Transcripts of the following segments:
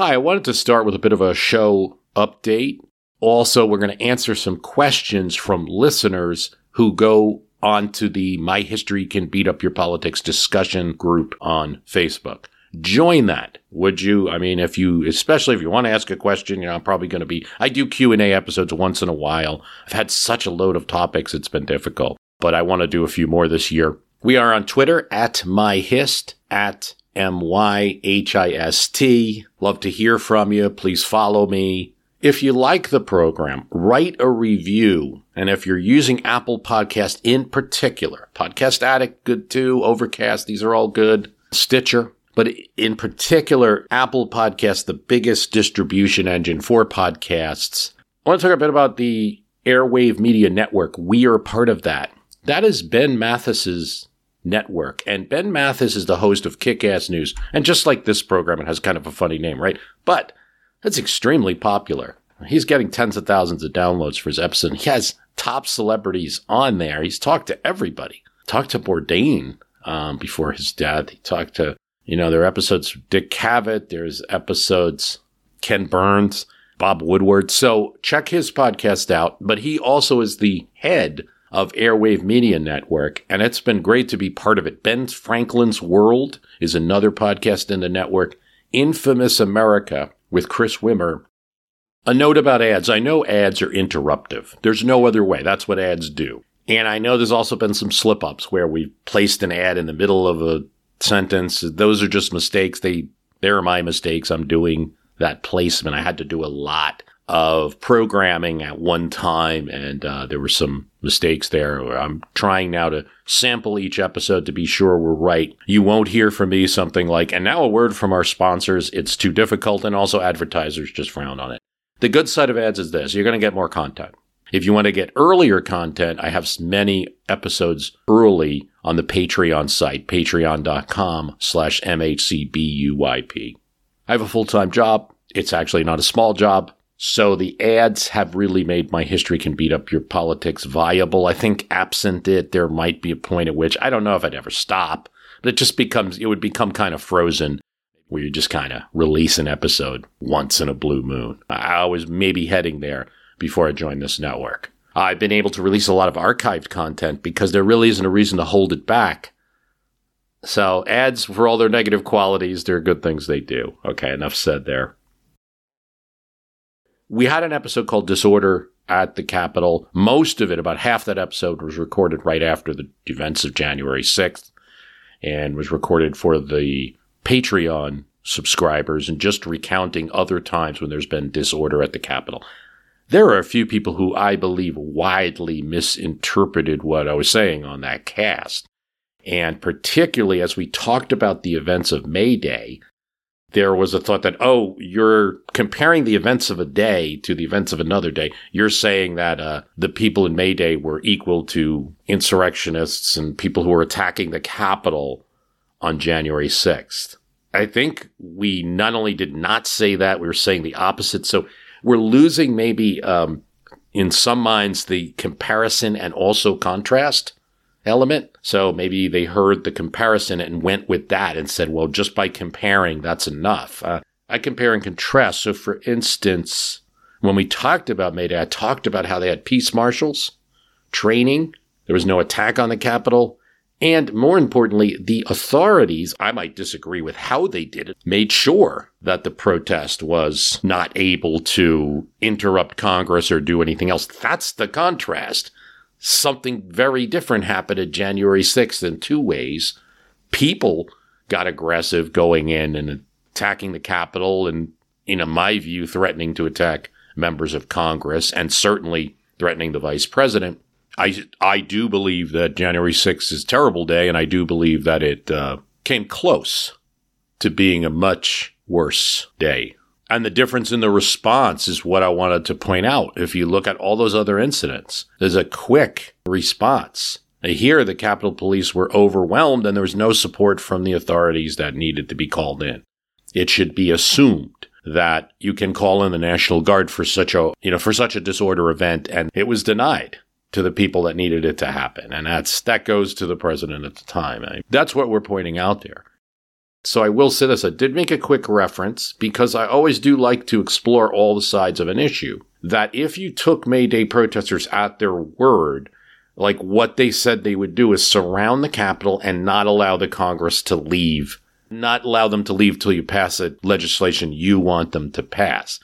Hi, I wanted to start with a bit of a show update. Also, we're going to answer some questions from listeners who go onto the My History Can Beat Up Your Politics discussion group on Facebook. Join that, would you? I mean, if you, especially if you want to ask a question, you know, I'm probably going to be, I do Q&A episodes once in a while. I've had such a load of topics, it's been difficult, but I want to do a few more this year. We are on Twitter at MyHist, at M Y H I S T. Love to hear from you. Please follow me. If you like the program, write a review. And if you're using Apple Podcast in particular, Podcast Addict, good too. Overcast, these are all good. Stitcher. But in particular, Apple Podcast, the biggest distribution engine for podcasts. I want to talk a bit about the Airwave Media Network. We are part of that. That is Ben Mathis's Network. And Ben Mathis is the host of Kick Ass News. And just like this program, it has kind of a funny name, right? But it's extremely popular. He's getting tens of thousands of downloads for his episode. He has top celebrities on there. He's talked to everybody. Talked to Bourdain um, before his death. He talked to, you know, there are episodes Dick Cavett. There's episodes Ken Burns, Bob Woodward. So check his podcast out. But he also is the head of Airwave Media Network, and it's been great to be part of it. Ben Franklin's World is another podcast in the network. Infamous America with Chris Wimmer. A note about ads. I know ads are interruptive. There's no other way. That's what ads do. And I know there's also been some slip ups where we've placed an ad in the middle of a sentence. Those are just mistakes. They, they're my mistakes. I'm doing that placement. I had to do a lot of programming at one time, and uh, there were some mistakes there. I'm trying now to sample each episode to be sure we're right. You won't hear from me something like, and now a word from our sponsors, it's too difficult, and also advertisers just frown on it. The good side of ads is this you're going to get more content. If you want to get earlier content, I have many episodes early on the Patreon site, patreon.com slash MHCBUYP. I have a full-time job. It's actually not a small job. So the ads have really made my history can beat up your politics viable. I think absent it, there might be a point at which I don't know if I'd ever stop, but it just becomes, it would become kind of frozen where you just kind of release an episode once in a blue moon. I was maybe heading there before I joined this network. I've been able to release a lot of archived content because there really isn't a reason to hold it back. So ads, for all their negative qualities, they're good things they do. Okay, enough said there we had an episode called Disorder at the Capitol. Most of it, about half that episode, was recorded right after the events of January 6th and was recorded for the Patreon subscribers and just recounting other times when there's been disorder at the Capitol. There are a few people who I believe widely misinterpreted what I was saying on that cast. And particularly as we talked about the events of May Day, there was a thought that, oh, you're comparing the events of a day to the events of another day. You're saying that uh, the people in May Day were equal to insurrectionists and people who were attacking the Capitol on January 6th. I think we not only did not say that, we were saying the opposite. So we're losing maybe um, in some minds the comparison and also contrast element. So maybe they heard the comparison and went with that and said, well, just by comparing, that's enough. Uh, I compare and contrast. So, for instance, when we talked about May Day, I talked about how they had peace marshals, training, there was no attack on the Capitol. And more importantly, the authorities, I might disagree with how they did it, made sure that the protest was not able to interrupt Congress or do anything else. That's the contrast something very different happened at January 6th in two ways. People got aggressive going in and attacking the Capitol and, in my view, threatening to attack members of Congress and certainly threatening the vice president. I, I do believe that January 6th is a terrible day, and I do believe that it uh, came close to being a much worse day. And the difference in the response is what I wanted to point out. If you look at all those other incidents, there's a quick response. Here, the Capitol Police were overwhelmed and there was no support from the authorities that needed to be called in. It should be assumed that you can call in the National Guard for such a, you know, for such a disorder event and it was denied to the people that needed it to happen. And that's, that goes to the president at the time. I, that's what we're pointing out there. So I will say this. I did make a quick reference because I always do like to explore all the sides of an issue. That if you took May Day protesters at their word, like what they said they would do is surround the Capitol and not allow the Congress to leave, not allow them to leave till you pass a legislation you want them to pass.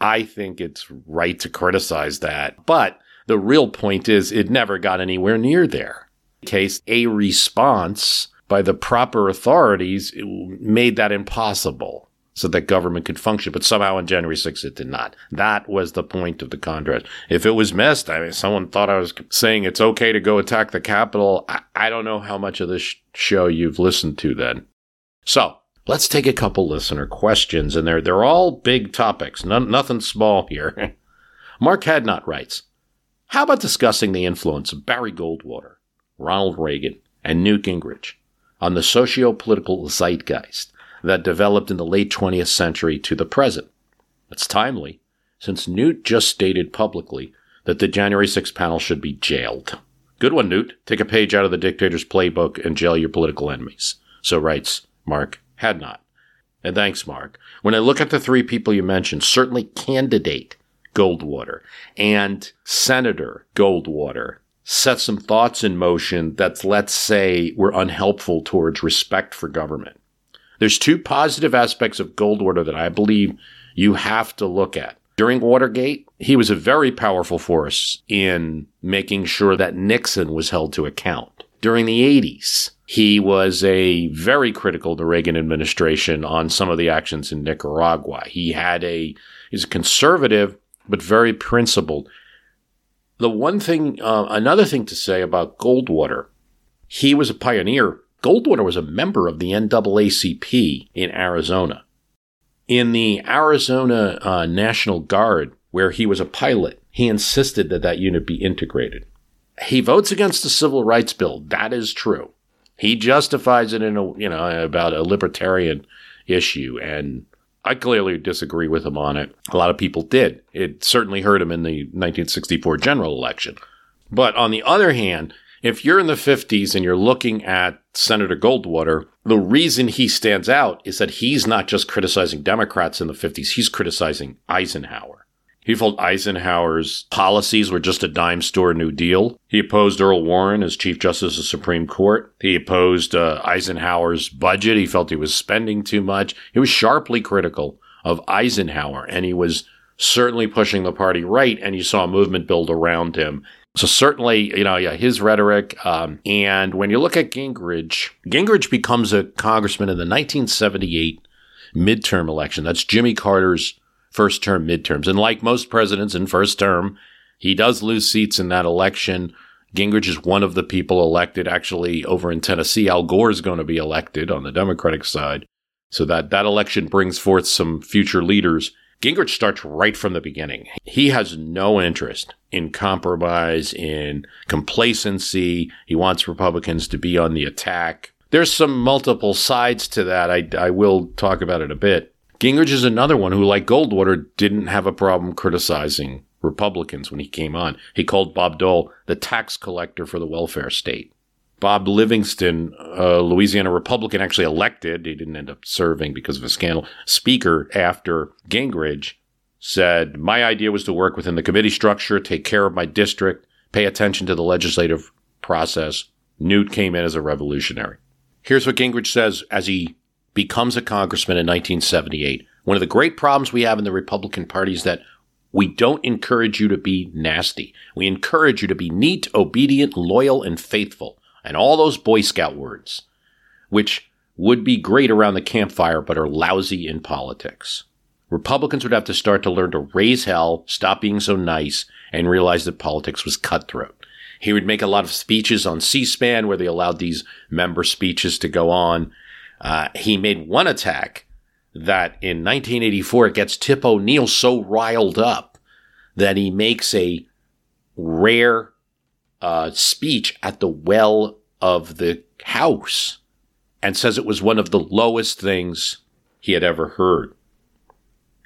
I think it's right to criticize that. But the real point is it never got anywhere near there. In case a response by the proper authorities made that impossible so that government could function. But somehow on January 6th, it did not. That was the point of the contrast. If it was missed, I mean, someone thought I was saying it's okay to go attack the Capitol. I, I don't know how much of this show you've listened to then. So let's take a couple listener questions, and they're, they're all big topics, None, nothing small here. Mark Hadnot writes, How about discussing the influence of Barry Goldwater, Ronald Reagan, and Newt Gingrich on the socio political zeitgeist that developed in the late 20th century to the present. It's timely, since Newt just stated publicly that the January 6th panel should be jailed. Good one, Newt. Take a page out of the dictator's playbook and jail your political enemies. So writes Mark Hadnot. And thanks, Mark. When I look at the three people you mentioned, certainly candidate Goldwater and Senator Goldwater set some thoughts in motion that, let's say, were unhelpful towards respect for government. There's two positive aspects of Goldwater that I believe you have to look at. During Watergate, he was a very powerful force in making sure that Nixon was held to account. During the 80s, he was a very critical the Reagan administration on some of the actions in Nicaragua. He had a he's a conservative but very principled. The one thing, uh, another thing to say about Goldwater, he was a pioneer Goldwater was a member of the NAACP in Arizona. In the Arizona uh, National Guard, where he was a pilot, he insisted that that unit be integrated. He votes against the civil rights bill. That is true. He justifies it in a, you know, about a libertarian issue. And I clearly disagree with him on it. A lot of people did. It certainly hurt him in the 1964 general election. But on the other hand, if you're in the 50s and you're looking at Senator Goldwater, the reason he stands out is that he's not just criticizing Democrats in the 50s, he's criticizing Eisenhower. He felt Eisenhower's policies were just a dime store New Deal. He opposed Earl Warren as Chief Justice of the Supreme Court. He opposed uh, Eisenhower's budget. He felt he was spending too much. He was sharply critical of Eisenhower, and he was certainly pushing the party right, and you saw a movement build around him. So certainly, you know, yeah, his rhetoric. Um, and when you look at Gingrich, Gingrich becomes a congressman in the 1978 midterm election. That's Jimmy Carter's first term midterms. And like most presidents in first term, he does lose seats in that election. Gingrich is one of the people elected. Actually, over in Tennessee, Al Gore is going to be elected on the Democratic side. So that, that election brings forth some future leaders. Gingrich starts right from the beginning. He has no interest in compromise, in complacency. He wants Republicans to be on the attack. There's some multiple sides to that. I, I will talk about it a bit. Gingrich is another one who, like Goldwater, didn't have a problem criticizing Republicans when he came on. He called Bob Dole the tax collector for the welfare state. Bob Livingston, a Louisiana Republican, actually elected. He didn't end up serving because of a scandal. Speaker after Gingrich said, My idea was to work within the committee structure, take care of my district, pay attention to the legislative process. Newt came in as a revolutionary. Here's what Gingrich says as he becomes a congressman in 1978. One of the great problems we have in the Republican Party is that we don't encourage you to be nasty. We encourage you to be neat, obedient, loyal, and faithful and all those Boy Scout words, which would be great around the campfire but are lousy in politics. Republicans would have to start to learn to raise hell, stop being so nice, and realize that politics was cutthroat. He would make a lot of speeches on C-SPAN where they allowed these member speeches to go on. Uh, he made one attack that in 1984 it gets Tip O'Neill so riled up that he makes a rare uh, speech at the well of the house and says it was one of the lowest things he had ever heard.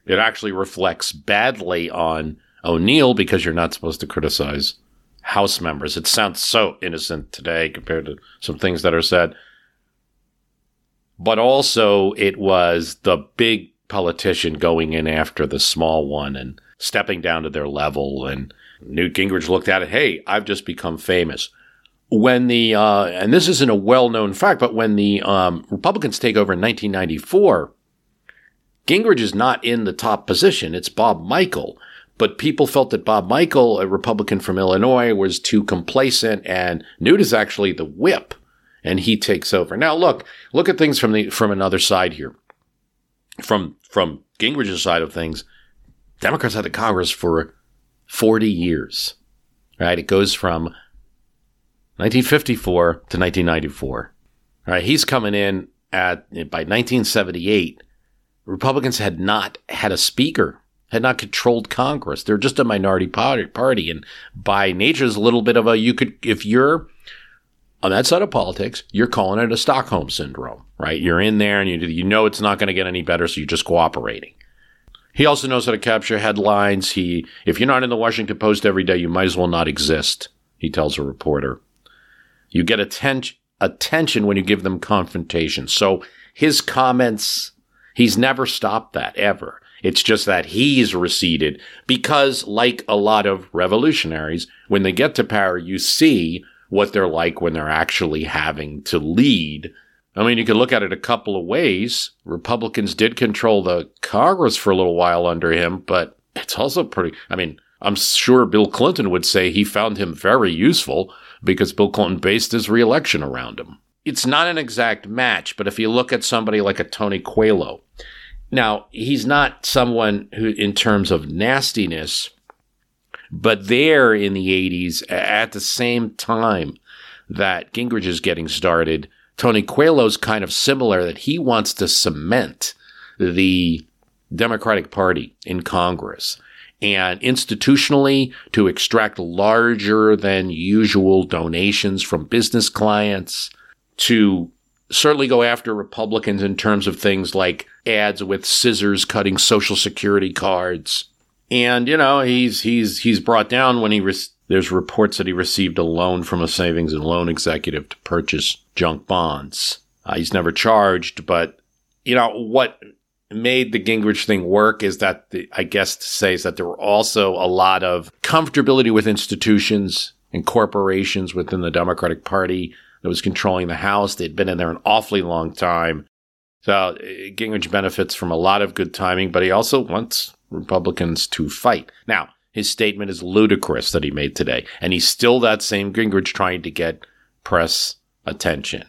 It actually reflects badly on O'Neill because you're not supposed to criticize House members. It sounds so innocent today compared to some things that are said. But also, it was the big politician going in after the small one and stepping down to their level. And Newt Gingrich looked at it, hey, I've just become famous. When the, uh, and this isn't a well known fact, but when the um, Republicans take over in 1994, Gingrich is not in the top position. It's Bob Michel. But people felt that Bob Michel, a Republican from Illinois, was too complacent, and Newt is actually the whip, and he takes over. Now, look, look at things from the from another side here. From from Gingrich's side of things, Democrats had the Congress for 40 years. Right? It goes from 1954 to 1994. All right, he's coming in at by 1978 Republicans had not had a speaker, had not controlled Congress. They're just a minority party. And by nature, is a little bit of a, you could, if you're on that side of politics, you're calling it a Stockholm syndrome, right? You're in there and you, you know it's not going to get any better, so you're just cooperating. He also knows how to capture headlines. He, if you're not in the Washington Post every day, you might as well not exist, he tells a reporter. You get atten- attention when you give them confrontation. So his comments He's never stopped that ever. It's just that he's receded because, like a lot of revolutionaries, when they get to power, you see what they're like when they're actually having to lead. I mean, you could look at it a couple of ways. Republicans did control the Congress for a little while under him, but it's also pretty, I mean, I'm sure Bill Clinton would say he found him very useful because Bill Clinton based his reelection around him it's not an exact match, but if you look at somebody like a Tony Coelho, now he's not someone who, in terms of nastiness, but there in the 80s, at the same time that Gingrich is getting started, Tony Coelho's kind of similar that he wants to cement the Democratic Party in Congress and institutionally to extract larger than usual donations from business clients to certainly go after Republicans in terms of things like ads with scissors cutting social security cards. And you know, he's he's he's brought down when he re- there's reports that he received a loan from a savings and loan executive to purchase junk bonds. Uh, he's never charged, but you know what made the Gingrich thing work is that the, I guess to say is that there were also a lot of comfortability with institutions and corporations within the Democratic Party that was controlling the House. They'd been in there an awfully long time. So uh, Gingrich benefits from a lot of good timing, but he also wants Republicans to fight. Now, his statement is ludicrous that he made today, and he's still that same Gingrich trying to get press attention.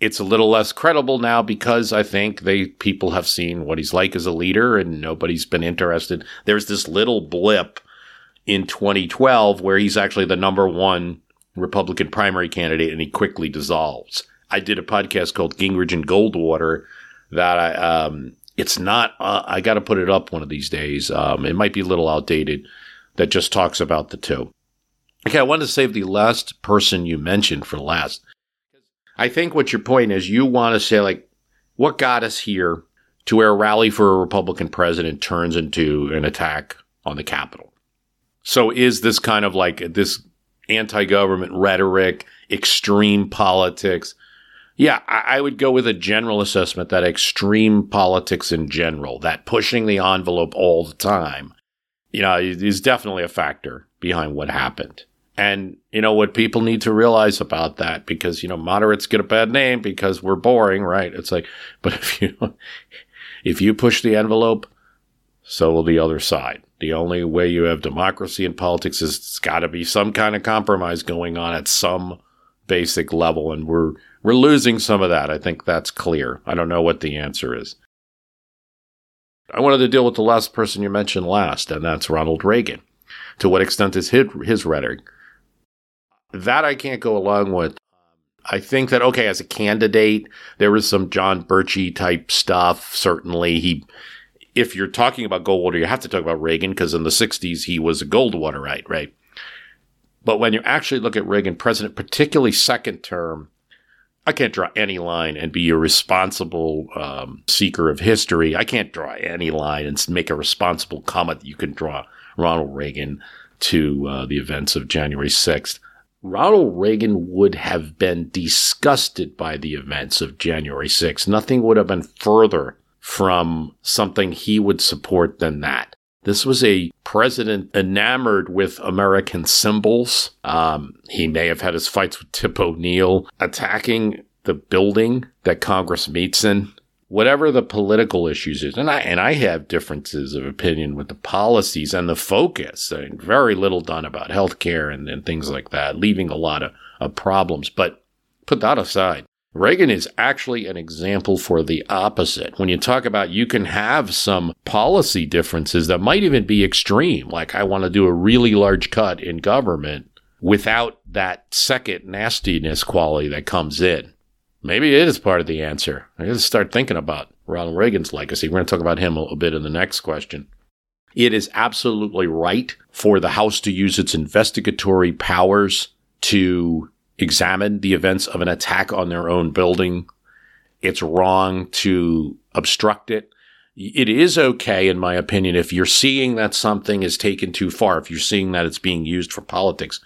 It's a little less credible now because I think they people have seen what he's like as a leader and nobody's been interested. There's this little blip in 2012 where he's actually the number one Republican primary candidate and he quickly dissolves. I did a podcast called Gingrich and Goldwater that I, um, it's not, uh, I got to put it up one of these days. Um, it might be a little outdated that just talks about the two. Okay, I wanted to save the last person you mentioned for last. I think what your point is, you want to say, like, what got us here to where a rally for a Republican president turns into an attack on the Capitol? So is this kind of like this anti government rhetoric, extreme politics. Yeah, I, I, would go with a general assessment that extreme politics in general, that pushing the envelope all the time, you know, is definitely a factor behind what happened. And, you know, what people need to realize about that, because, you know, moderates get a bad name because we're boring, right? It's like, but if you, if you push the envelope, so will the other side. The only way you have democracy in politics is it's got to be some kind of compromise going on at some basic level, and we're we're losing some of that. I think that's clear. I don't know what the answer is. I wanted to deal with the last person you mentioned last, and that's Ronald Reagan. To what extent is his, his rhetoric? That I can't go along with. I think that okay, as a candidate, there was some John Birchie type stuff. Certainly, he. If you're talking about Goldwater, you have to talk about Reagan because in the '60s he was a Goldwaterite, right? But when you actually look at Reagan, president, particularly second term, I can't draw any line and be a responsible um, seeker of history. I can't draw any line and make a responsible comment that you can draw Ronald Reagan to uh, the events of January 6th. Ronald Reagan would have been disgusted by the events of January 6th. Nothing would have been further from something he would support than that. This was a president enamored with American symbols. Um, he may have had his fights with Tip O'Neill, attacking the building that Congress meets in whatever the political issues is, and I and I have differences of opinion with the policies and the focus. Mean, very little done about healthcare and, and things like that, leaving a lot of, of problems. But put that aside. Reagan is actually an example for the opposite. When you talk about you can have some policy differences that might even be extreme, like I want to do a really large cut in government without that second nastiness quality that comes in. Maybe it is part of the answer. I got to start thinking about Ronald Reagan's legacy. We're going to talk about him a, a bit in the next question. It is absolutely right for the House to use its investigatory powers to examine the events of an attack on their own building. It's wrong to obstruct it. It is okay, in my opinion, if you're seeing that something is taken too far, if you're seeing that it's being used for politics,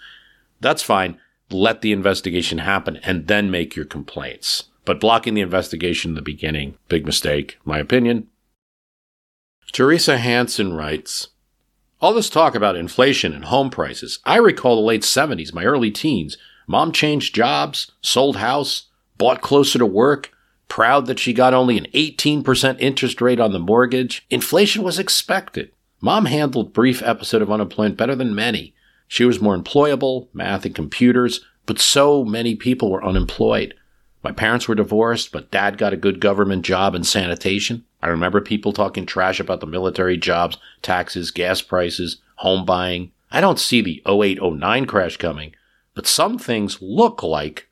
that's fine let the investigation happen and then make your complaints. But blocking the investigation in the beginning, big mistake, my opinion. Teresa Hansen writes, all this talk about inflation and home prices. I recall the late 70s, my early teens. Mom changed jobs, sold house, bought closer to work, proud that she got only an 18% interest rate on the mortgage. Inflation was expected. Mom handled brief episode of unemployment better than many. She was more employable, math and computers, but so many people were unemployed. My parents were divorced, but dad got a good government job in sanitation. I remember people talking trash about the military jobs, taxes, gas prices, home buying. I don't see the 08 09 crash coming, but some things look like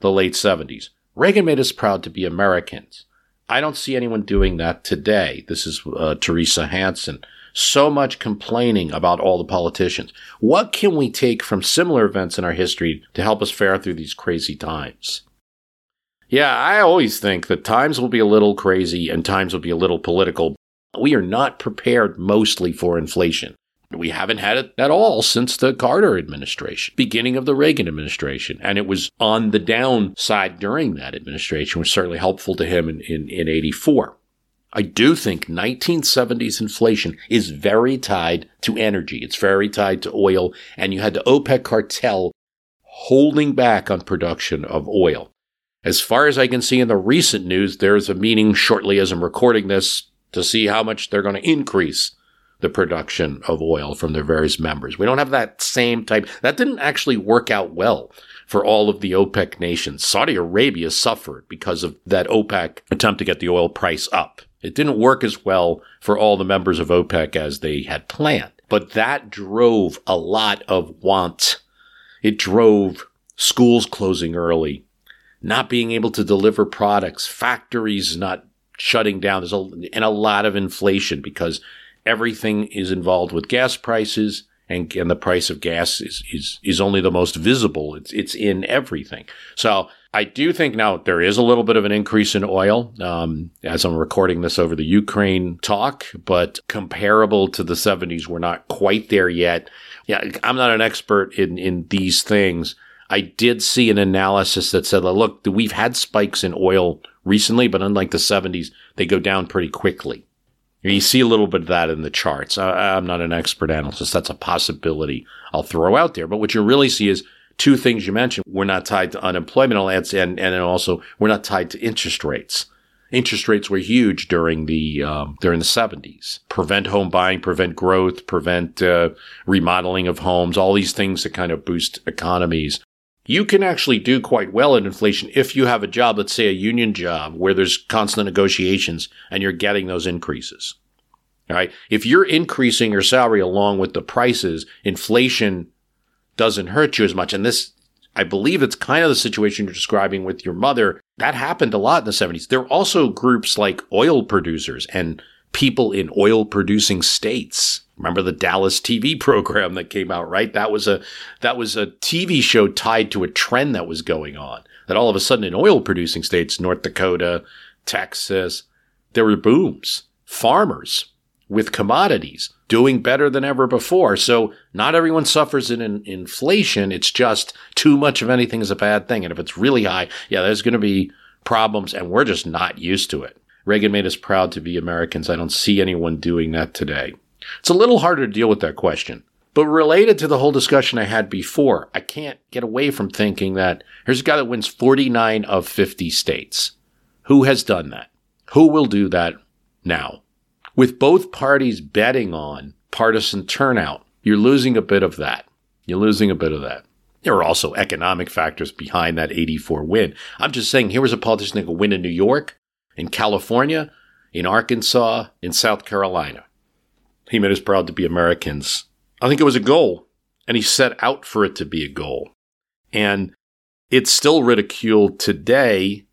the late 70s. Reagan made us proud to be Americans. I don't see anyone doing that today. This is uh, Teresa Hansen so much complaining about all the politicians. What can we take from similar events in our history to help us fare through these crazy times? Yeah, I always think that times will be a little crazy and times will be a little political. We are not prepared mostly for inflation. We haven't had it at all since the Carter administration, beginning of the Reagan administration. And it was on the downside during that administration, was certainly helpful to him in, in, in 84. I do think 1970s inflation is very tied to energy. It's very tied to oil. And you had the OPEC cartel holding back on production of oil. As far as I can see in the recent news, there's a meeting shortly as I'm recording this to see how much they're going to increase the production of oil from their various members. We don't have that same type. That didn't actually work out well for all of the OPEC nations. Saudi Arabia suffered because of that OPEC attempt to get the oil price up. It didn't work as well for all the members of OPEC as they had planned. But that drove a lot of want. It drove schools closing early, not being able to deliver products, factories not shutting down. There's a, and a lot of inflation because everything is involved with gas prices and, and the price of gas is, is, is only the most visible. It's, it's in everything. So I do think now there is a little bit of an increase in oil um, as I'm recording this over the Ukraine talk, but comparable to the 70s, we're not quite there yet. Yeah, I'm not an expert in, in these things. I did see an analysis that said, look, we've had spikes in oil recently, but unlike the 70s, they go down pretty quickly. You see a little bit of that in the charts. I, I'm not an expert analyst. That's a possibility I'll throw out there. But what you really see is two things you mentioned. We're not tied to unemployment and, and also we're not tied to interest rates. Interest rates were huge during the um, during the 70s. Prevent home buying, prevent growth, prevent uh, remodeling of homes. All these things that kind of boost economies. You can actually do quite well in inflation if you have a job, let's say a union job, where there's constant negotiations and you're getting those increases. All right. If you're increasing your salary along with the prices, inflation doesn't hurt you as much. And this I believe it's kind of the situation you're describing with your mother. That happened a lot in the 70s. There are also groups like oil producers and people in oil producing states. Remember the Dallas TV program that came out, right? That was a that was a TV show tied to a trend that was going on. That all of a sudden in oil producing states, North Dakota, Texas, there were booms. Farmers with commodities doing better than ever before. So not everyone suffers in, in inflation. It's just too much of anything is a bad thing. And if it's really high, yeah, there's going to be problems and we're just not used to it. Reagan made us proud to be Americans. I don't see anyone doing that today. It's a little harder to deal with that question. But related to the whole discussion I had before, I can't get away from thinking that here's a guy that wins 49 of 50 states. Who has done that? Who will do that now? With both parties betting on partisan turnout, you're losing a bit of that. You're losing a bit of that. There are also economic factors behind that 84 win. I'm just saying here was a politician that could win in New York, in California, in Arkansas, in South Carolina. He made us proud to be Americans. I think it was a goal, and he set out for it to be a goal. And it's still ridiculed today.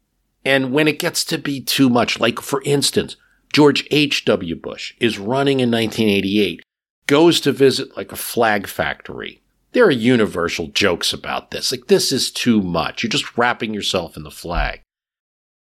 And when it gets to be too much, like for instance, George H.W. Bush is running in 1988, goes to visit like a flag factory. There are universal jokes about this. Like, this is too much. You're just wrapping yourself in the flag.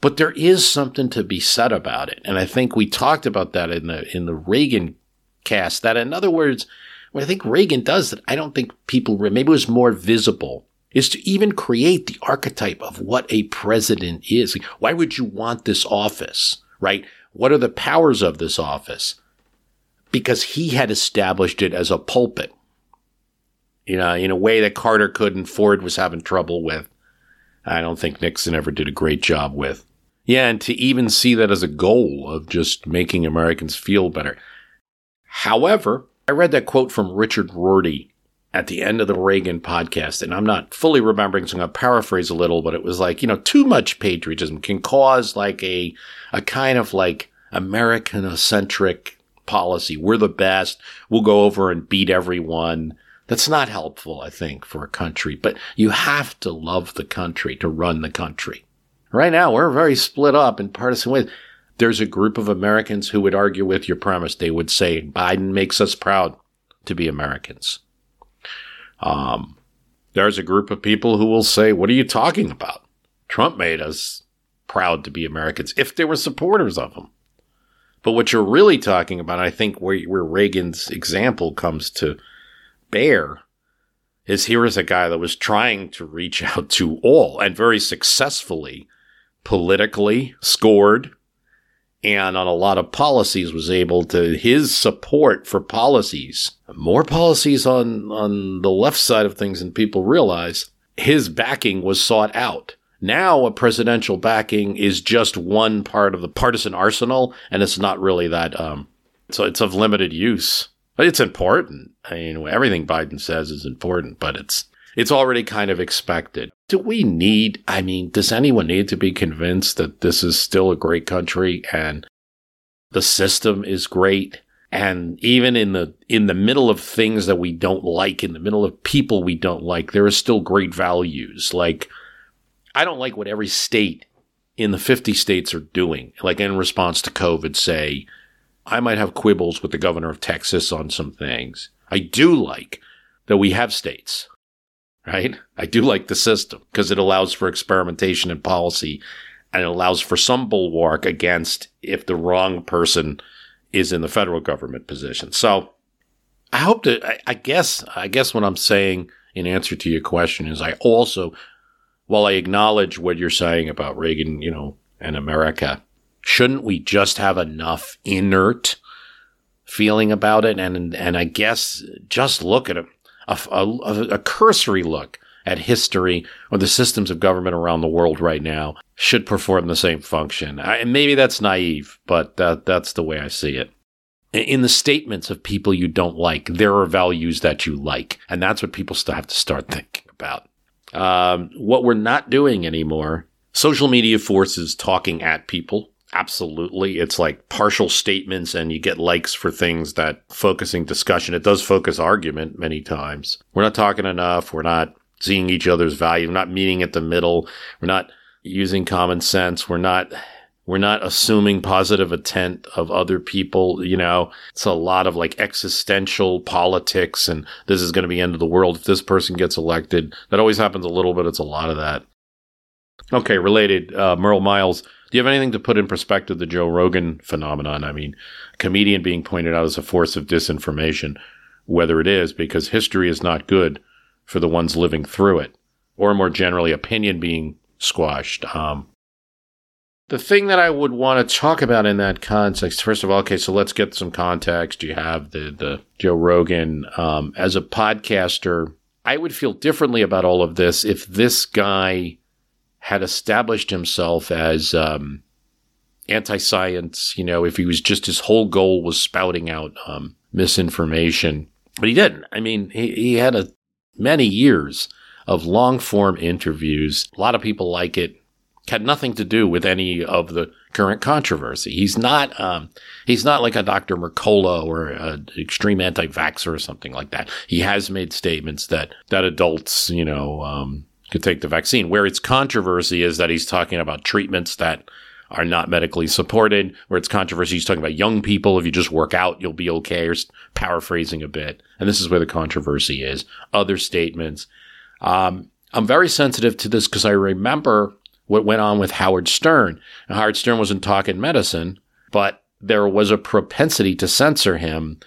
But there is something to be said about it. And I think we talked about that in the in the Reagan cast. That in other words, what I think Reagan does that I don't think people maybe it was more visible is to even create the archetype of what a president is. Why would you want this office? Right? What are the powers of this office? Because he had established it as a pulpit. You know, in a way that Carter couldn't, Ford was having trouble with. I don't think Nixon ever did a great job with. Yeah, and to even see that as a goal of just making Americans feel better. However, I read that quote from Richard Rorty at the end of the Reagan podcast, and I'm not fully remembering, so I'm going to paraphrase a little, but it was like, you know, too much patriotism can cause like a, a kind of like American-centric policy. We're the best. We'll go over and beat everyone. That's not helpful, I think, for a country, but you have to love the country to run the country. Right now, we're very split up in partisan ways. there's a group of Americans who would argue with your premise. They would say Biden makes us proud to be Americans. Um, there's a group of people who will say, What are you talking about? Trump made us proud to be Americans if they were supporters of him. But what you're really talking about, I think where, where Reagan's example comes to bear, is here is a guy that was trying to reach out to all and very successfully politically scored and on a lot of policies was able to his support for policies more policies on on the left side of things than people realize his backing was sought out. Now a presidential backing is just one part of the partisan arsenal and it's not really that um so it's of limited use. It's important. I mean everything biden says is important but it's it's already kind of expected. Do we need, I mean, does anyone need to be convinced that this is still a great country and the system is great? And even in the, in the middle of things that we don't like, in the middle of people we don't like, there are still great values. Like, I don't like what every state in the 50 states are doing. Like in response to COVID, say, I might have quibbles with the governor of Texas on some things. I do like that we have states right? I do like the system because it allows for experimentation and policy and it allows for some bulwark against if the wrong person is in the federal government position. So I hope that, I, I guess, I guess what I'm saying in answer to your question is I also, while I acknowledge what you're saying about Reagan, you know, and America, shouldn't we just have enough inert feeling about it? And, and I guess just look at it a, a, a cursory look at history or the systems of government around the world right now should perform the same function. I, maybe that's naive, but that, that's the way I see it. In the statements of people you don't like, there are values that you like. And that's what people still have to start thinking about. Um, what we're not doing anymore, social media forces talking at people absolutely. It's like partial statements and you get likes for things that focusing discussion. It does focus argument many times. We're not talking enough. We're not seeing each other's value. We're not meeting at the middle. We're not using common sense. We're not we're not assuming positive intent of other people. You know, it's a lot of like existential politics and this is going to be end of the world if this person gets elected. That always happens a little bit. It's a lot of that. Okay, related, uh, Merle Miles do you have anything to put in perspective the Joe Rogan phenomenon? I mean, comedian being pointed out as a force of disinformation, whether it is because history is not good for the ones living through it, or more generally, opinion being squashed. Um, the thing that I would want to talk about in that context, first of all, okay, so let's get some context. You have the the Joe Rogan um, as a podcaster. I would feel differently about all of this if this guy had established himself as um, anti-science. You know, if he was just his whole goal was spouting out um, misinformation, but he didn't. I mean, he, he had a many years of long form interviews. A lot of people like it. Had nothing to do with any of the current controversy. He's not um, he's not like a Dr. Mercola or an extreme anti-vaxxer or something like that. He has made statements that that adults, you know, um, could take the vaccine. Where its controversy is that he's talking about treatments that are not medically supported, where it's controversy, he's talking about young people. If you just work out, you'll be okay, or paraphrasing a bit. And this is where the controversy is. Other statements. Um, I'm very sensitive to this because I remember what went on with Howard Stern. Howard Stern wasn't talking medicine, but there was a propensity to censor him.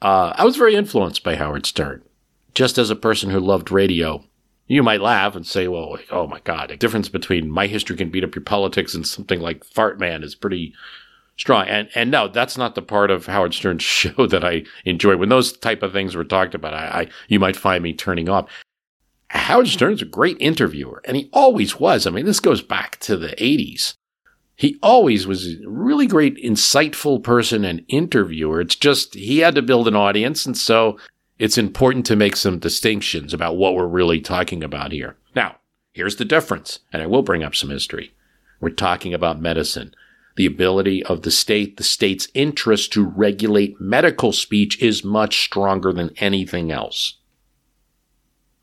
Uh, I was very influenced by Howard Stern, just as a person who loved radio you might laugh and say, well, like, oh my God, the difference between my history can beat up your politics and something like Fart Man is pretty strong. And and no, that's not the part of Howard Stern's show that I enjoy. When those type of things were talked about, I, I you might find me turning off. Howard Stern's a great interviewer, and he always was. I mean, this goes back to the 80s. He always was a really great, insightful person and interviewer. It's just he had to build an audience, and so it's important to make some distinctions about what we're really talking about here. Now, here's the difference, and I will bring up some history. We're talking about medicine. The ability of the state, the state's interest to regulate medical speech is much stronger than anything else.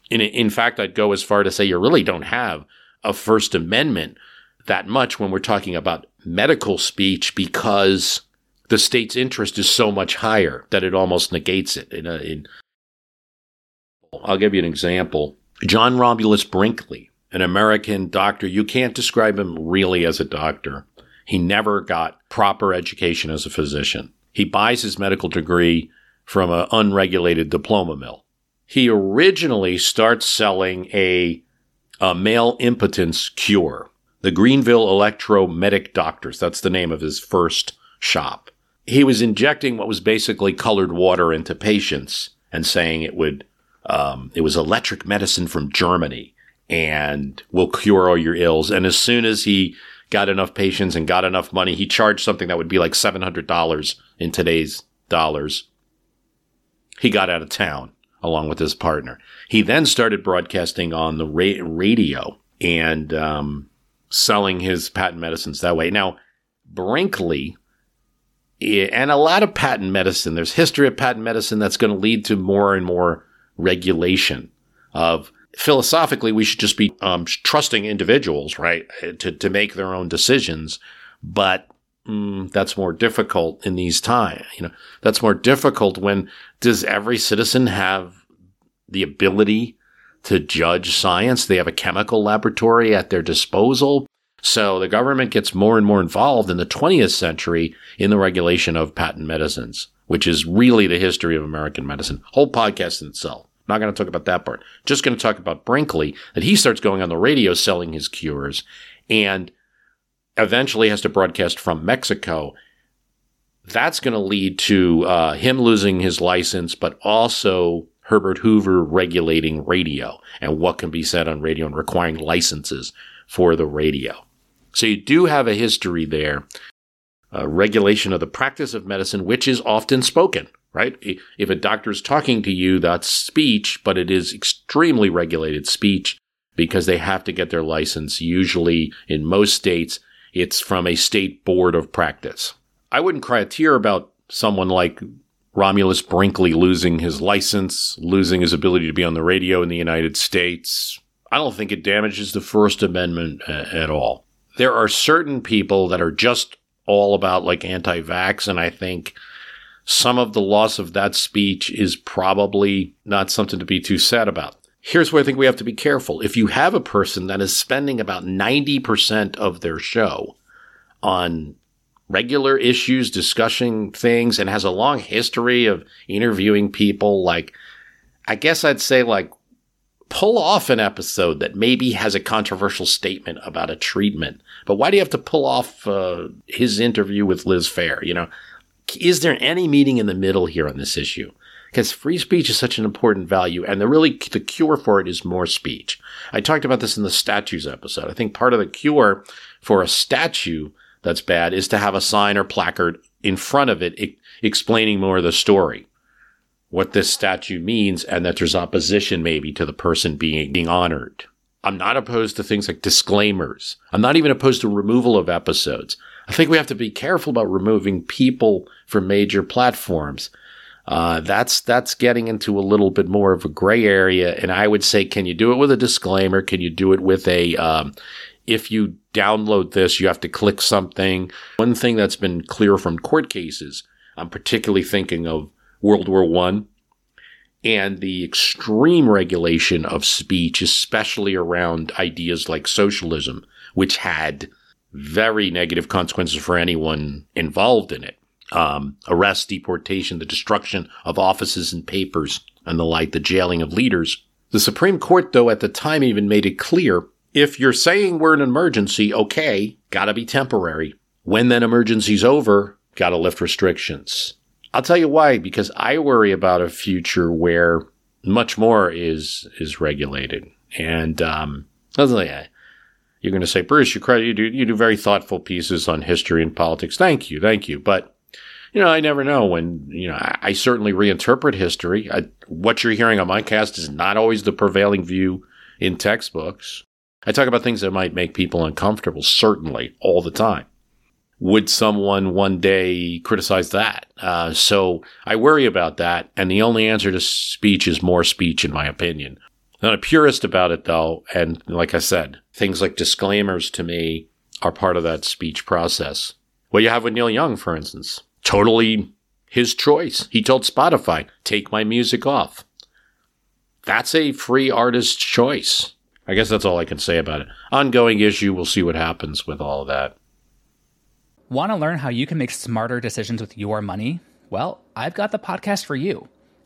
In, in fact, I'd go as far to say you really don't have a First Amendment that much when we're talking about medical speech because the state's interest is so much higher that it almost negates it. In a, in, I'll give you an example. John Romulus Brinkley, an American doctor, you can't describe him really as a doctor. He never got proper education as a physician. He buys his medical degree from an unregulated diploma mill. He originally starts selling a, a male impotence cure, the Greenville Electromedic Doctors. That's the name of his first shop. He was injecting what was basically colored water into patients and saying it would, um, it was electric medicine from Germany and will cure all your ills. And as soon as he got enough patients and got enough money, he charged something that would be like $700 in today's dollars. He got out of town along with his partner. He then started broadcasting on the ra- radio and um, selling his patent medicines that way. Now, Brinkley and a lot of patent medicine, there's history of patent medicine that's going to lead to more and more regulation of philosophically, we should just be um, trusting individuals, right, to, to make their own decisions. But mm, that's more difficult in these times. You know, that's more difficult when does every citizen have the ability to judge science? They have a chemical laboratory at their disposal. So the government gets more and more involved in the 20th century in the regulation of patent medicines, which is really the history of American medicine. Whole podcast in itself. Not going to talk about that part. Just going to talk about Brinkley, that he starts going on the radio selling his cures and eventually has to broadcast from Mexico. That's going to lead to uh, him losing his license, but also Herbert Hoover regulating radio and what can be said on radio and requiring licenses for the radio. So you do have a history there, uh, regulation of the practice of medicine, which is often spoken right? If a doctor is talking to you, that's speech, but it is extremely regulated speech because they have to get their license. Usually in most states, it's from a state board of practice. I wouldn't cry a tear about someone like Romulus Brinkley losing his license, losing his ability to be on the radio in the United States. I don't think it damages the First Amendment uh, at all. There are certain people that are just all about like anti vax, and I think some of the loss of that speech is probably not something to be too sad about. Here's where I think we have to be careful. If you have a person that is spending about 90% of their show on regular issues, discussing things, and has a long history of interviewing people, like, I guess I'd say, like, pull off an episode that maybe has a controversial statement about a treatment. But why do you have to pull off uh, his interview with Liz Phair? You know, is there any meeting in the middle here on this issue? Because free speech is such an important value, and the really the cure for it is more speech. I talked about this in the statues episode. I think part of the cure for a statue that's bad is to have a sign or placard in front of it e- explaining more of the story, what this statue means, and that there's opposition maybe to the person being being honored. I'm not opposed to things like disclaimers. I'm not even opposed to removal of episodes. I think we have to be careful about removing people from major platforms. Uh, that's that's getting into a little bit more of a gray area, and I would say, can you do it with a disclaimer? Can you do it with a um, if you download this, you have to click something. One thing that's been clear from court cases, I'm particularly thinking of World War One and the extreme regulation of speech, especially around ideas like socialism, which had very negative consequences for anyone involved in it. Um, arrest, deportation, the destruction of offices and papers, and the like, the jailing of leaders. The Supreme Court, though, at the time even made it clear if you're saying we're an emergency, okay, gotta be temporary. When that emergency's over, gotta lift restrictions. I'll tell you why, because I worry about a future where much more is is regulated. And um, you're going to say, Bruce, you you do you do very thoughtful pieces on history and politics. Thank you, thank you. But you know, I never know when you know. I, I certainly reinterpret history. I, what you're hearing on my cast is not always the prevailing view in textbooks. I talk about things that might make people uncomfortable, certainly, all the time. Would someone one day criticize that? Uh, so I worry about that. And the only answer to speech is more speech, in my opinion. Not a purist about it, though. And like I said, things like disclaimers to me are part of that speech process. What you have with Neil Young, for instance, totally his choice. He told Spotify, take my music off. That's a free artist's choice. I guess that's all I can say about it. Ongoing issue. We'll see what happens with all of that. Want to learn how you can make smarter decisions with your money? Well, I've got the podcast for you.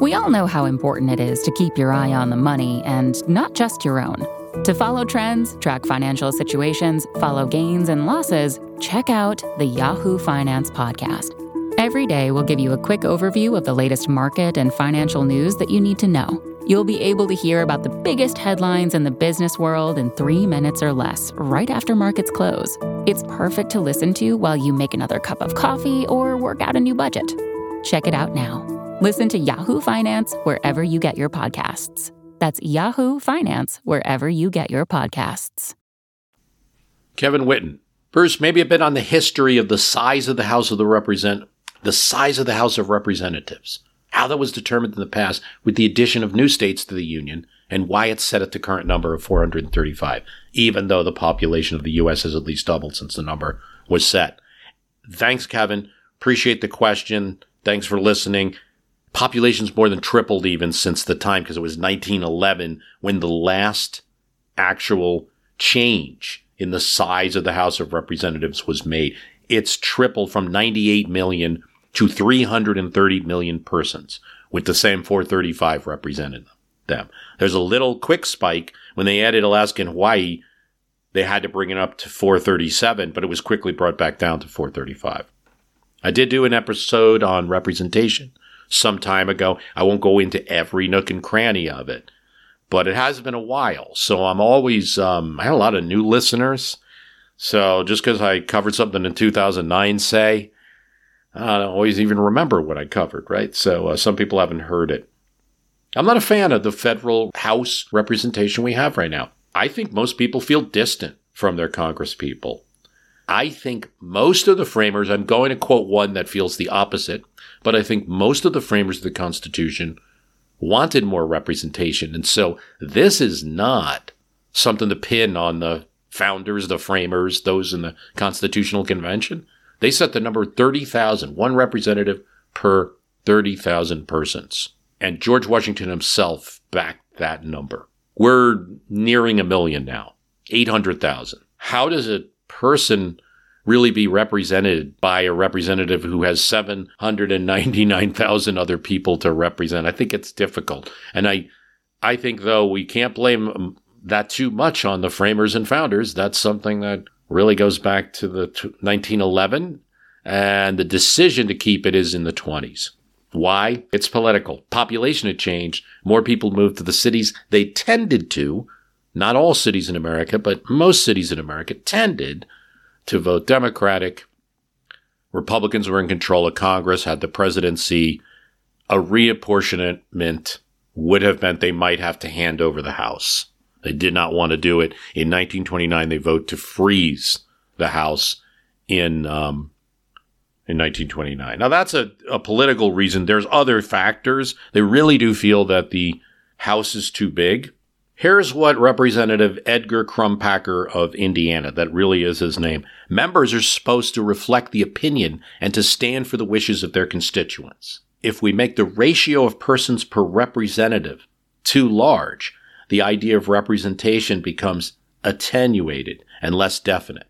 We all know how important it is to keep your eye on the money and not just your own. To follow trends, track financial situations, follow gains and losses, check out the Yahoo Finance Podcast. Every day, we'll give you a quick overview of the latest market and financial news that you need to know. You'll be able to hear about the biggest headlines in the business world in three minutes or less, right after markets close. It's perfect to listen to while you make another cup of coffee or work out a new budget. Check it out now. Listen to Yahoo Finance wherever you get your podcasts. That's Yahoo Finance wherever you get your podcasts. Kevin Whitten. Bruce, maybe a bit on the history of the size of the House of the Represent, the size of the House of Representatives how that was determined in the past with the addition of new states to the Union, and why it's set at the current number of 435, even though the population of the U.S. has at least doubled since the number was set. Thanks, Kevin. Appreciate the question. Thanks for listening. Population's more than tripled even since the time because it was 1911 when the last actual change in the size of the House of Representatives was made. It's tripled from 98 million to 330 million persons, with the same 435 representing them. There's a little quick spike when they added Alaska and Hawaii. They had to bring it up to 437, but it was quickly brought back down to 435. I did do an episode on representation some time ago. I won't go into every nook and cranny of it, but it has been a while. So I'm always, um, I had a lot of new listeners. So just because I covered something in 2009, say, I don't always even remember what I covered, right? So uh, some people haven't heard it. I'm not a fan of the federal House representation we have right now. I think most people feel distant from their Congress people. I think most of the framers, I'm going to quote one that feels the opposite, but I think most of the framers of the Constitution wanted more representation. And so this is not something to pin on the founders, the framers, those in the Constitutional Convention. They set the number 30,000, one representative per 30,000 persons. And George Washington himself backed that number. We're nearing a million now, 800,000. How does a person really be represented by a representative who has 799,000 other people to represent? I think it's difficult. And I, I think though we can't blame um, that too much on the framers and founders. That's something that really goes back to the t- 1911, and the decision to keep it is in the 20s. Why? It's political. Population had changed. More people moved to the cities. They tended to, not all cities in America, but most cities in America tended to vote Democratic. Republicans were in control of Congress, had the presidency. A reapportionment would have meant they might have to hand over the House. They did not want to do it. In 1929, they vote to freeze the House in um, in 1929. Now that's a, a political reason. There's other factors. They really do feel that the House is too big. Here's what Representative Edgar Crumpacker of Indiana, that really is his name. Members are supposed to reflect the opinion and to stand for the wishes of their constituents. If we make the ratio of persons per representative too large, the idea of representation becomes attenuated and less definite.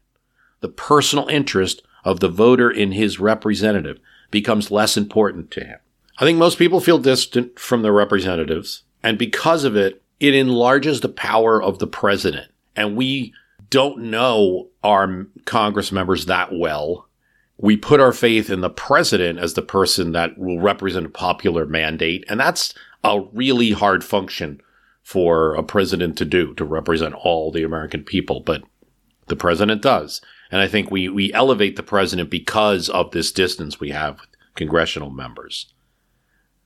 The personal interest of the voter in his representative becomes less important to him. I think most people feel distant from their representatives, and because of it, it enlarges the power of the president. And we don't know our Congress members that well. We put our faith in the president as the person that will represent a popular mandate, and that's a really hard function for a president to do, to represent all the American people. But the president does. And I think we, we elevate the president because of this distance we have with congressional members.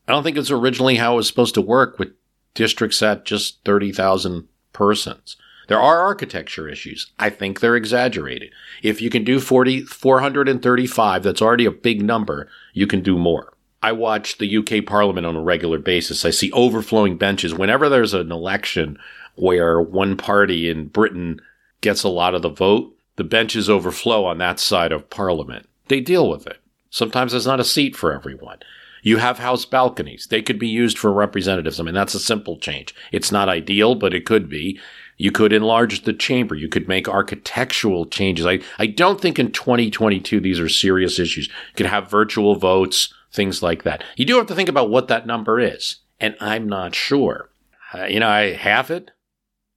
I don't think it's originally how it was supposed to work with districts at just 30,000 persons. There are architecture issues. I think they're exaggerated. If you can do 40, 435, that's already a big number, you can do more. I watch the UK Parliament on a regular basis. I see overflowing benches. Whenever there's an election where one party in Britain gets a lot of the vote, the benches overflow on that side of Parliament. They deal with it. Sometimes there's not a seat for everyone. You have house balconies. They could be used for representatives. I mean, that's a simple change. It's not ideal, but it could be. You could enlarge the chamber. You could make architectural changes. I, I don't think in 2022 these are serious issues. You could have virtual votes, things like that. You do have to think about what that number is. And I'm not sure. Uh, you know, I have it.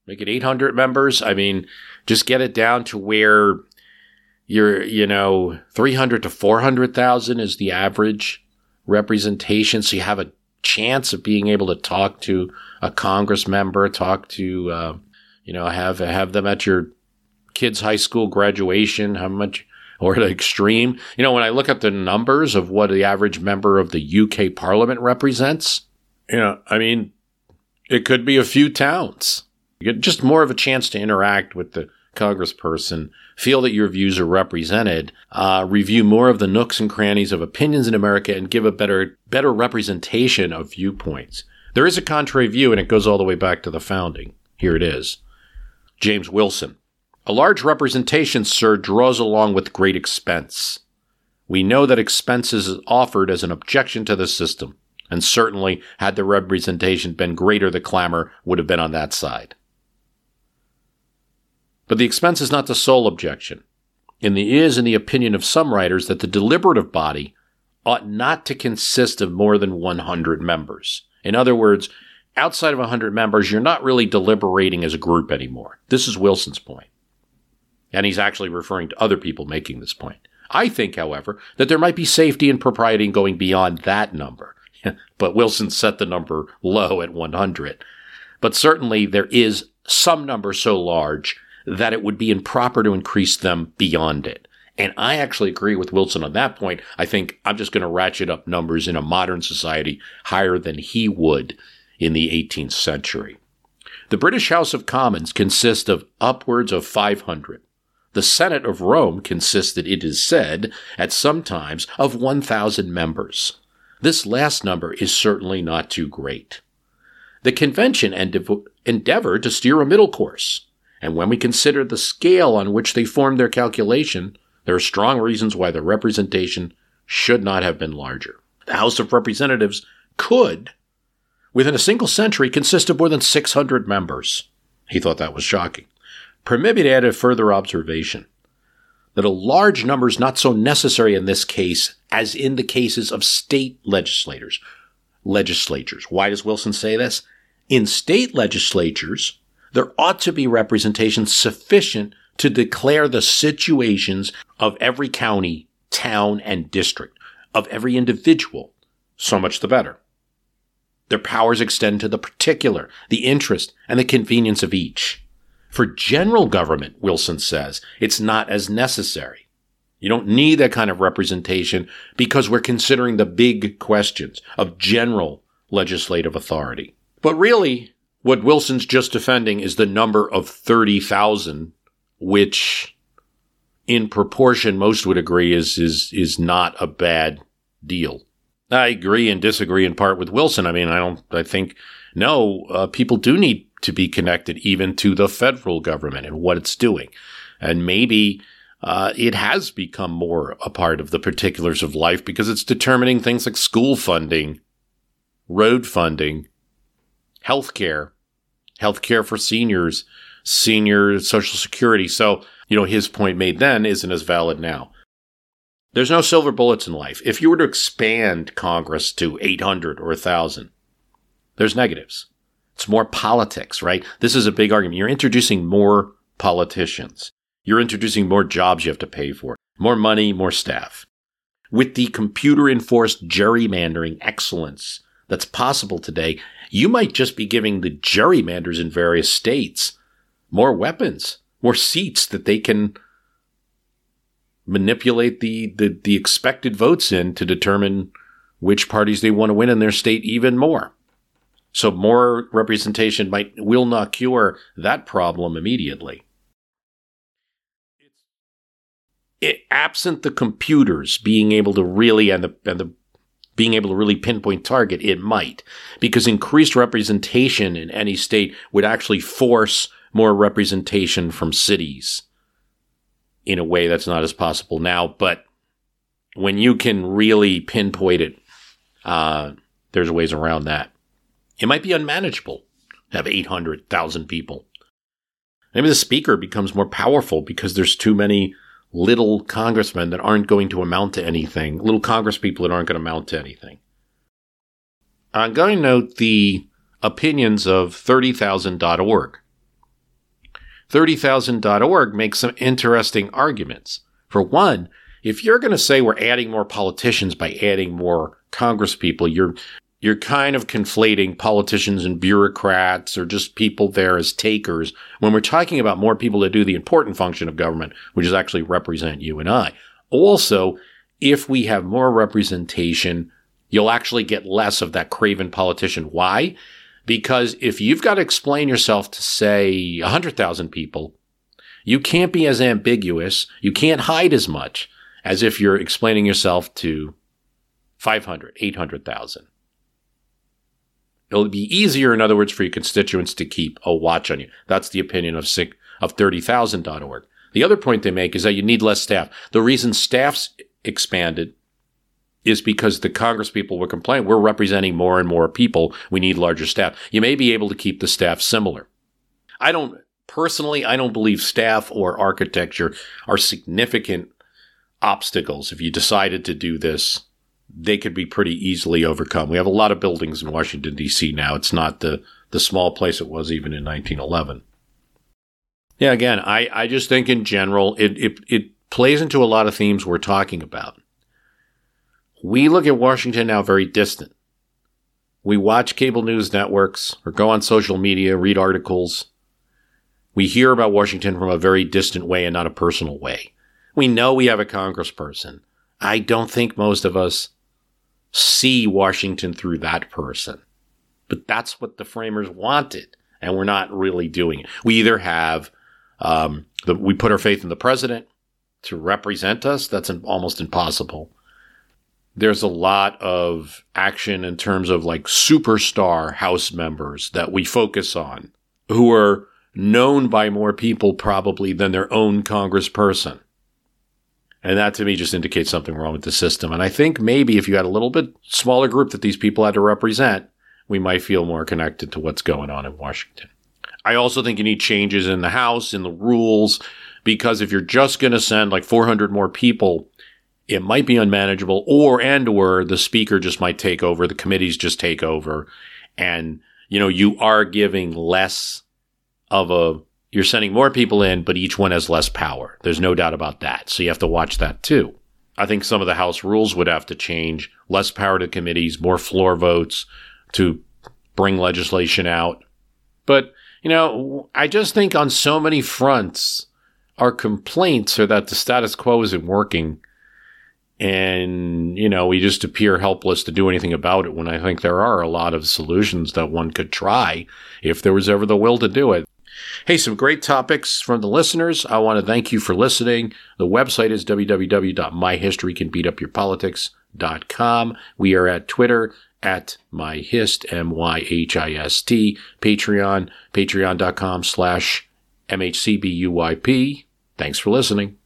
Make it 800 members. I mean, just get it down to where you're, you know, 300 to 400,000 is the average representation. So you have a chance of being able to talk to a Congress member, talk to, uh, you know, have, have them at your kid's high school graduation, how much, or at extreme. You know, when I look at the numbers of what the average member of the UK parliament represents, you know, I mean, it could be a few towns. You get just more of a chance to interact with the congressperson, feel that your views are represented, uh, review more of the nooks and crannies of opinions in America, and give a better better representation of viewpoints. There is a contrary view, and it goes all the way back to the founding. Here it is. James Wilson. A large representation, sir, draws along with great expense. We know that expenses is offered as an objection to the system, and certainly had the representation been greater, the clamor would have been on that side. But the expense is not the sole objection. And is in the opinion of some writers that the deliberative body ought not to consist of more than 100 members. In other words, outside of 100 members, you're not really deliberating as a group anymore. This is Wilson's point. And he's actually referring to other people making this point. I think, however, that there might be safety and propriety in going beyond that number. but Wilson set the number low at 100. But certainly there is some number so large that it would be improper to increase them beyond it. And I actually agree with Wilson on that point. I think I'm just going to ratchet up numbers in a modern society higher than he would in the 18th century. The British House of Commons consists of upwards of 500. The Senate of Rome consisted, it is said, at some times of 1,000 members. This last number is certainly not too great. The convention endeavored to steer a middle course. And when we consider the scale on which they formed their calculation, there are strong reasons why the representation should not have been larger. The House of Representatives could, within a single century, consist of more than 600 members. He thought that was shocking. Permit me to add a further observation that a large number is not so necessary in this case as in the cases of state legislators. Legislatures. Why does Wilson say this? In state legislatures, there ought to be representation sufficient to declare the situations of every county, town, and district, of every individual. So much the better. Their powers extend to the particular, the interest, and the convenience of each. For general government, Wilson says, it's not as necessary. You don't need that kind of representation because we're considering the big questions of general legislative authority. But really, what Wilson's just defending is the number of 30,000, which in proportion most would agree is, is, is not a bad deal. I agree and disagree in part with Wilson. I mean, I don't, I think, no, uh, people do need to be connected even to the federal government and what it's doing. And maybe, uh, it has become more a part of the particulars of life because it's determining things like school funding, road funding, healthcare, healthcare for seniors, senior social security. So, you know, his point made then isn't as valid now. There's no silver bullets in life. If you were to expand Congress to 800 or 1,000, there's negatives. It's more politics, right? This is a big argument. You're introducing more politicians. You're introducing more jobs you have to pay for, more money, more staff. With the computer enforced gerrymandering excellence that's possible today, you might just be giving the gerrymanders in various states more weapons, more seats that they can manipulate the, the, the expected votes in to determine which parties they want to win in their state even more. So more representation might will not cure that problem immediately. It, absent the computers being able to really and the and the being able to really pinpoint target, it might because increased representation in any state would actually force more representation from cities in a way that's not as possible now. But when you can really pinpoint it, uh, there's ways around that. It might be unmanageable have 800,000 people. Maybe the speaker becomes more powerful because there's too many little congressmen that aren't going to amount to anything, little congresspeople that aren't going to amount to anything. I'm going to note the opinions of 30,000.org. 30,000.org makes some interesting arguments. For one, if you're going to say we're adding more politicians by adding more congresspeople, you're you're kind of conflating politicians and bureaucrats or just people there as takers when we're talking about more people that do the important function of government, which is actually represent you and I. Also, if we have more representation, you'll actually get less of that craven politician. Why? Because if you've got to explain yourself to, say, 100,000 people, you can't be as ambiguous. You can't hide as much as if you're explaining yourself to 500, 800,000. It'll be easier, in other words, for your constituents to keep a watch on you. That's the opinion of, of 30,000.org. The other point they make is that you need less staff. The reason staffs expanded is because the Congress people were complaining, we're representing more and more people. We need larger staff. You may be able to keep the staff similar. I don't, personally, I don't believe staff or architecture are significant obstacles if you decided to do this. They could be pretty easily overcome. We have a lot of buildings in Washington, D.C. now. It's not the, the small place it was even in 1911. Yeah, again, I, I just think in general, it, it, it plays into a lot of themes we're talking about. We look at Washington now very distant. We watch cable news networks or go on social media, read articles. We hear about Washington from a very distant way and not a personal way. We know we have a congressperson. I don't think most of us see Washington through that person. But that's what the framers wanted, and we're not really doing it. We either have um, the, we put our faith in the president to represent us. That's an, almost impossible there's a lot of action in terms of like superstar house members that we focus on who are known by more people probably than their own congressperson. And that to me just indicates something wrong with the system. And I think maybe if you had a little bit smaller group that these people had to represent, we might feel more connected to what's going on in Washington. I also think you need changes in the House, in the rules, because if you're just going to send like 400 more people it might be unmanageable or and or the speaker just might take over the committees just take over and you know you are giving less of a you're sending more people in but each one has less power. There's no doubt about that. So you have to watch that too. I think some of the house rules would have to change. Less power to committees more floor votes to bring legislation out. But you know i just think on so many fronts our complaints are that the status quo isn't working. And you know we just appear helpless to do anything about it when i think there are a lot of solutions that one could try if there was ever the will to do it hey some great topics from the listeners. I want to thank you for listening. The website is www.myhistorycanbeatupyourpolitics.com we are at twitter at myhist m-y-h-i-s-t patreon patreon.com slash mhcbuyp thanks for listening